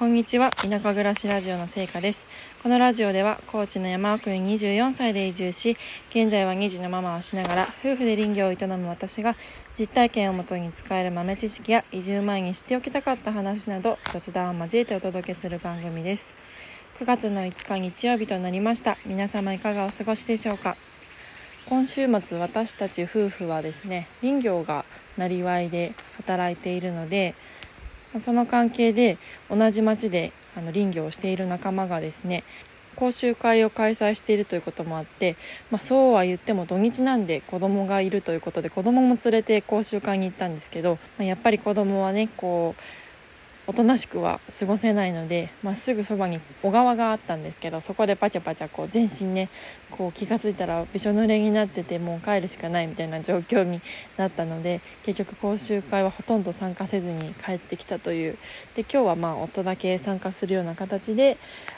こんにちは。田舎暮らしラジオのせいかです。このラジオでは高知の山奥に24歳で移住し現在は2児のママをしながら夫婦で林業を営む私が実体験をもとに使える豆知識や移住前にしておきたかった話など雑談を交えてお届けする番組です。9月の5日日曜日となりました。皆様いかがお過ごしでしょうか。今週末私たち夫婦はですね林業がなりわいで働いているのでその関係で同じ町であの林業をしている仲間がですね講習会を開催しているということもあって、まあ、そうは言っても土日なんで子供がいるということで子供も連れて講習会に行ったんですけど、まあ、やっぱり子供はねこうおとなしくは過ごせないので、まあ、すぐそばに小川があったんですけどそこでパチャパチャこう全身ねこう気が付いたらびしょ濡れになっててもう帰るしかないみたいな状況になったので結局講習会はほとんど参加せずに帰ってきたという。で今日はまあ夫だけ参加するような形で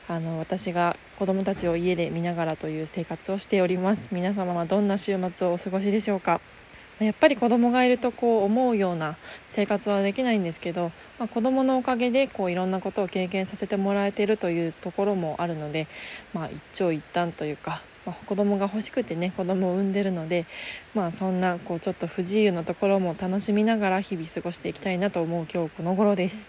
あの私が子どもたちを家で見ながらという生活をしております。皆様はどんな週末をお過ごしでしょうか？やっぱり子供がいるとこう思うような生活はできないんですけど、まあ、子供のおかげでこういろんなことを経験させてもらえているというところもあるので、まあ、一長一短というか、まあ、子供が欲しくてね子供を産んでるので、まあ、そんなこうちょっと不自由なところも楽しみながら日々過ごしていきたいなと思う今日この頃です。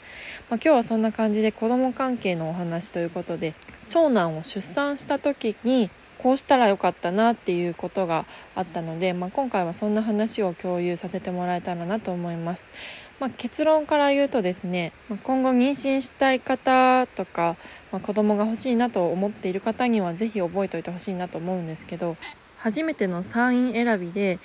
まあ、今日はそんな感じで子供関係のお話ということで長男を出産した時にこうしたらよかったなっていうことがあったので、まあ、今回はそんな話を共有させてもらえたらなと思います。まあ、結論から言うとですね今後妊娠したい方とか、まあ、子供が欲しいなと思っている方には是非覚えておいてほしいなと思うんですけど初めての産院選びで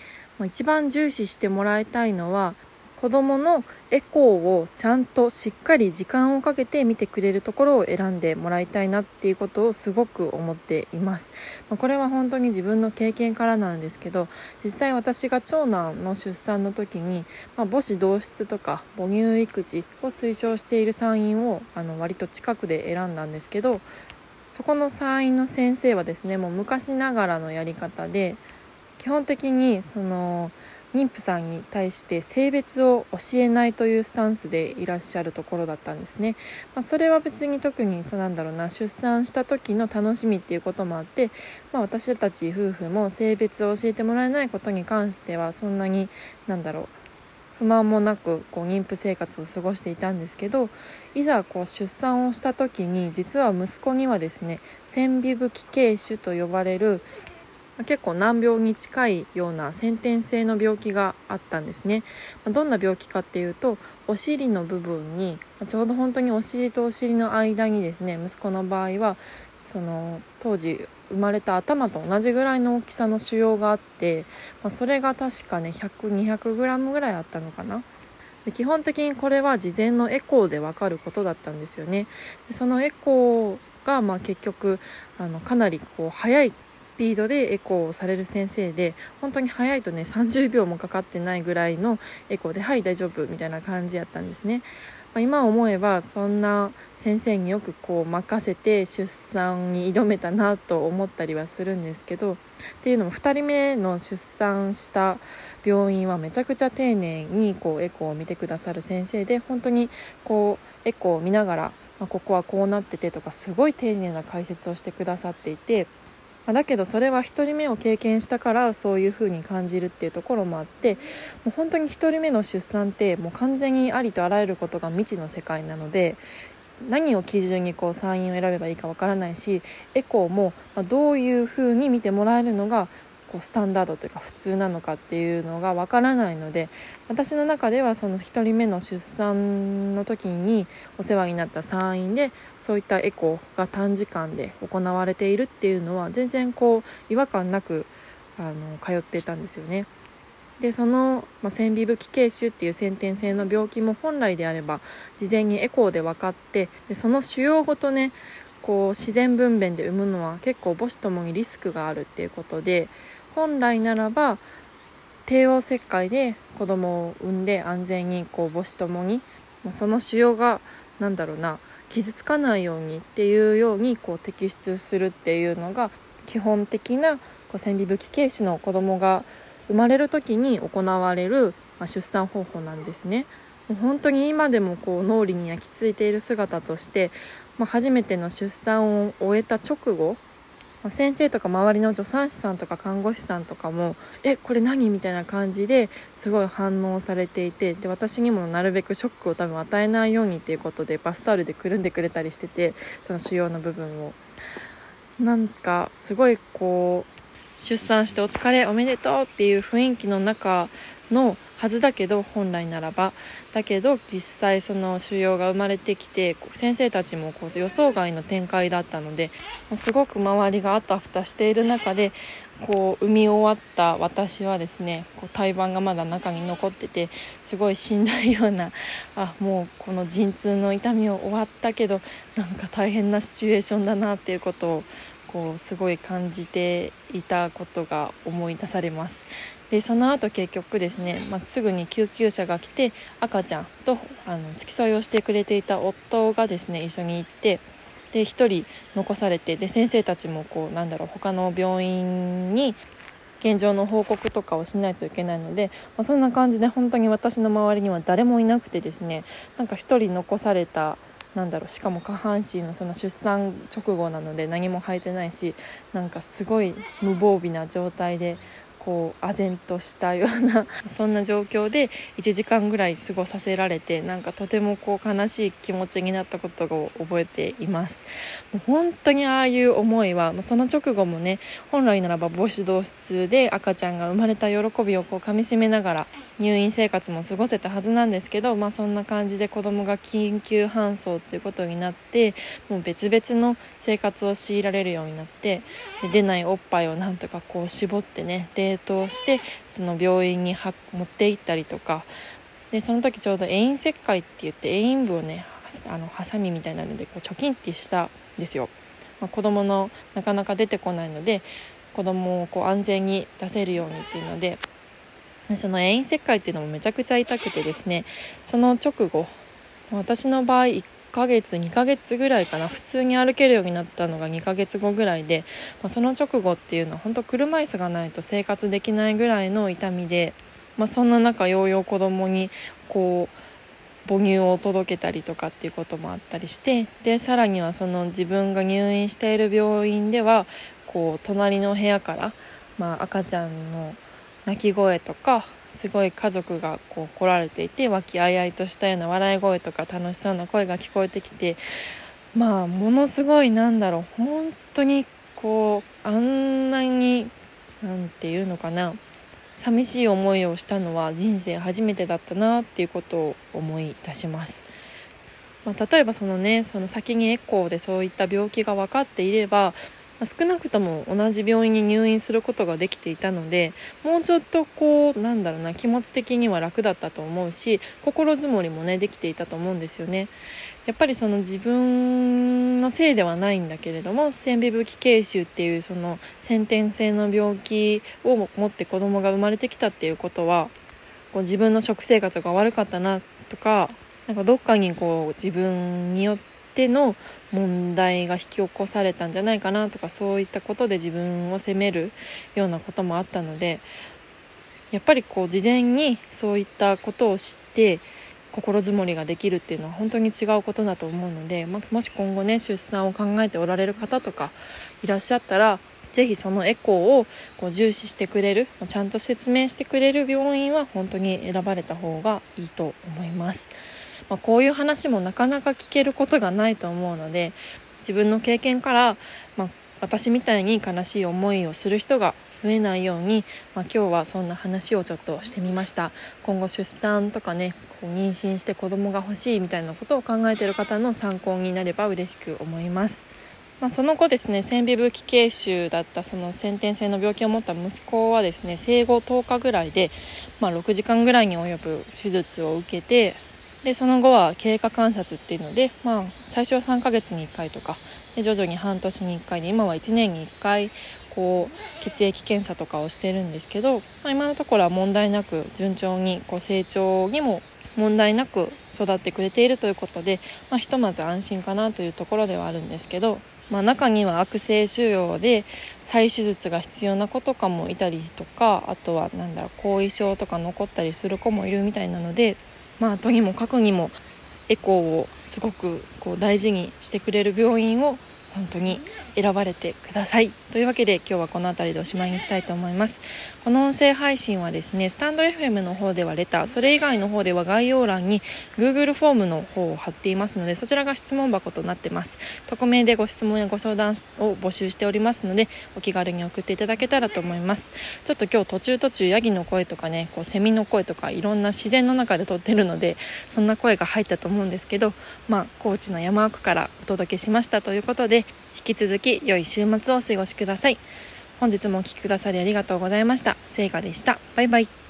一番重視してもらいたいのは子どものエコーをちゃんとしっかり時間をかけて見てくれるところを選んでもらいたいなっていうことをすごく思っています。まこれは本当に自分の経験からなんですけど実際私が長男の出産の時に、まあ、母子同室とか母乳育児を推奨している産院をあの割と近くで選んだんですけどそこの産院の先生はですねもう昔ながらのやり方で基本的にその妊婦さんに対して性別を教えないというスタンスでいらっしゃるところだったんですね。まあ、それは別に特になんだろうな出産した時の楽しみっていうこともあって、まあ、私たち夫婦も性別を教えてもらえないことに関してはそんなになんだろう不満もなくこう妊婦生活を過ごしていたんですけどいざこう出産をした時に実は息子にはですね線微部気軽種と呼ばれる結構難病に近いような先天性の病気があったんですね。どんな病気かっていうとお尻の部分にちょうど本当にお尻とお尻の間にですね息子の場合はその当時生まれた頭と同じぐらいの大きさの腫瘍があって、まあ、それが確かね 100200g ぐらいあったのかな。で基本的にこれは事前のエコーで分かることだったんですよね。でそのエコーがまあ結局あのかなりこう早いスピードでエコーをされる先生で本当に早いとね30秒もかかってないぐらいのエコーで「はい大丈夫」みたいな感じやったんですね。まあ、今思えばそんな先生によくこう任せて出産に挑めたなと思ったりはするんですけどっていうのも2人目の出産した病院はめちゃくちゃ丁寧にこうエコーを見てくださる先生で本当にこうエコーを見ながら、まあ、ここはこうなっててとかすごい丁寧な解説をしてくださっていてまだけどそれは1人目を経験したからそういう風に感じるっていうところもあってもう本当に1人目の出産ってもう完全にありとあらゆることが未知の世界なので何を基準にこう産院を選べばいいかわからないしエコーもどういう風に見てもらえるのがこうスタンダードというか普通なのかっていうのがわからないので私の中ではその1人目の出産の時にお世話になった産院でそういったエコーが短時間で行われているっていうのは全然こう違和感なくあの通ってたんですよね。でその、まあ、線微部気軽腫っていう先天性の病気も本来であれば事前にエコーで分かってでその腫瘍ごとねこう自然分娩で産むのは結構母子ともにリスクがあるっていうことで本来ならば帝王切開で子供を産んで安全にこう母子ともにその腫瘍が何だろうな傷つかないようにっていうようにこう摘出するっていうのが基本的なこう線微武器軽視の子供が生まれる時に行われる、ま、出産方法なんですね。もう本当に今でもこう脳裏に焼き付いている姿として、まあ、初めての出産を終えた直後ま先生とか周りの助産師さんとか看護師さんとかも「えこれ何?」みたいな感じですごい反応されていてで私にもなるべくショックを多分与えないようにっていうことでバスタオルでくるんでくれたりしててその腫瘍の部分を。なんかすごいこう出産してお疲れおめでとうっていう雰囲気の中のはずだけど本来ならばだけど実際その腫瘍が生まれてきて先生たちもこう予想外の展開だったのですごく周りがあたふたしている中でこう産み終わった私はですねこう胎盤がまだ中に残っててすごいしんどいようなあもうこの陣痛の痛みを終わったけどなんか大変なシチュエーションだなっていうことをこうすごい感じていたことが思い出されます。でその後結局ですね、まあ、すぐに救急車が来て赤ちゃんとあの付き添いをしてくれていた夫がですね一緒に行ってで1人残されてで先生たちもこうなんだろう他の病院に現状の報告とかをしないといけないので、まあ、そんな感じで本当に私の周りには誰もいなくてですねなんか1人残されたなんだろうしかも下半身のその出産直後なので何も履いてないしなんかすごい無防備な状態でこう唖然としたような そんな状況で1時間ぐらい過ごさせられてなんかとてもこう悲しい気持ちになったことを覚えています。もう本当にああいう思いはその直後もね本来ならば母子同室で赤ちゃんが生まれた喜びをこうかみしめながら入院生活も過ごせたはずなんですけど、まあ、そんな感じで子供が緊急搬送っていうことになってもう別々の生活を強いられるようになってで出ないおっぱいをなんとかこう絞ってね冷凍してその病院に持って行ったりとかでその時ちょうど遠因切開って言って遠因部をねあのハサミみたいなのでこうチョキンってしたんですよ。まあ、子供のなかなか出てこないので子供をこう安全に出せるようにっていうのでその遠因切開っていうのもめちゃくちゃ痛くてですねその直後私の場合1ヶ月2ヶ月ぐらいかな。普通に歩けるようになったのが2ヶ月後ぐらいで、まあ、その直後っていうのは本当車椅子がないと生活できないぐらいの痛みで、まあ、そんな中ようよう子供にこう母乳を届けたりとかっていうこともあったりしてでさらにはその自分が入院している病院ではこう隣の部屋から、まあ、赤ちゃんの泣き声とかすごい家族がこう来られていて和気あいあいとしたような笑い声とか楽しそうな声が聞こえてきてまあものすごいなんだろう本当にこうあんなに何て言うのかな寂しい思いをしたのは人生初めてだったなっていうことを思い出します。まあ、例えばそのねその先にエコーでそういった病気が分かっていれば少なくとも同じ病院に入院することができていたのでもうちょっとこうなんだろうな気持ち的には楽だったと思うし心づもりもねできていたと思うんですよね。やっぱりその自分のせいではないんだけれども線微武器軽腫っていうその先天性の病気を持って子供が生まれてきたっていうことはこう自分の食生活が悪かったなとかなんかどっかにこう自分によっての問題が引き起こされたんじゃないかなとかそういったことで自分を責めるようなこともあったのでやっぱりこう事前にそういったことを知って心づもりができるっていうのは本当に違うことだと思うので、まもし今後ね出産を考えておられる方とかいらっしゃったら是非そのエコーをこう重視してくれるちゃんと説明してくれる病院は本当に選ばれた方がいいと思います。まあ、こういう話もなかなか聞けることがないと思うので自分の経験から、まあ、私みたいに悲しい思いをする人が増えないように、まあ、今日はそんな話をちょっとしてみました今後出産とかねこう妊娠して子供が欲しいみたいなことを考えてる方の参考になれば嬉しく思います。まあ、その後ですね線微部気軽腫だったその先天性の病気を持った息子はですね生後10日ぐらいで、まあ、6時間ぐらいに及ぶ手術を受けてでその後は経過観察っていうので、まあ、最初は3ヶ月に1回とかで徐々に半年に1回で今は1年に1回こう血液検査とかをしてるんですけど、まあ、今のところは問題なく順調にこう成長にも問題なく育ってくれているということで、まあ、ひとまず安心かなというところではあるんですけど、まあ、中には悪性腫瘍で再手術が必要な子とかもいたりとかあとは何だろう後遺症とか残ったりする子もいるみたいなのでまあとにもかくにもエコーをすごくこう大事にしてくれる病院を本当に選ばれてください。というわけで今日はこの辺りでおしまいにしたいと思います。この音声配信はですねスタンド FM の方ではレターそれ以外の方では概要欄に Google フォームの方を貼っていますのでそちらが質問箱となってます。匿名でご質問やご相談を募集しておりますのでお気軽に送っていただけたらと思います。ちょっと今日途中途中ヤギの声とかねこうセミの声とかいろんな自然の中で撮ってるのでそんな声が入ったと思うんですけどまあ高知の山奥からお届けしましたということで引き続き良い週末をお過ごしください。本日もお聴きくださりありがとうございました。聖華でした。バイバイ。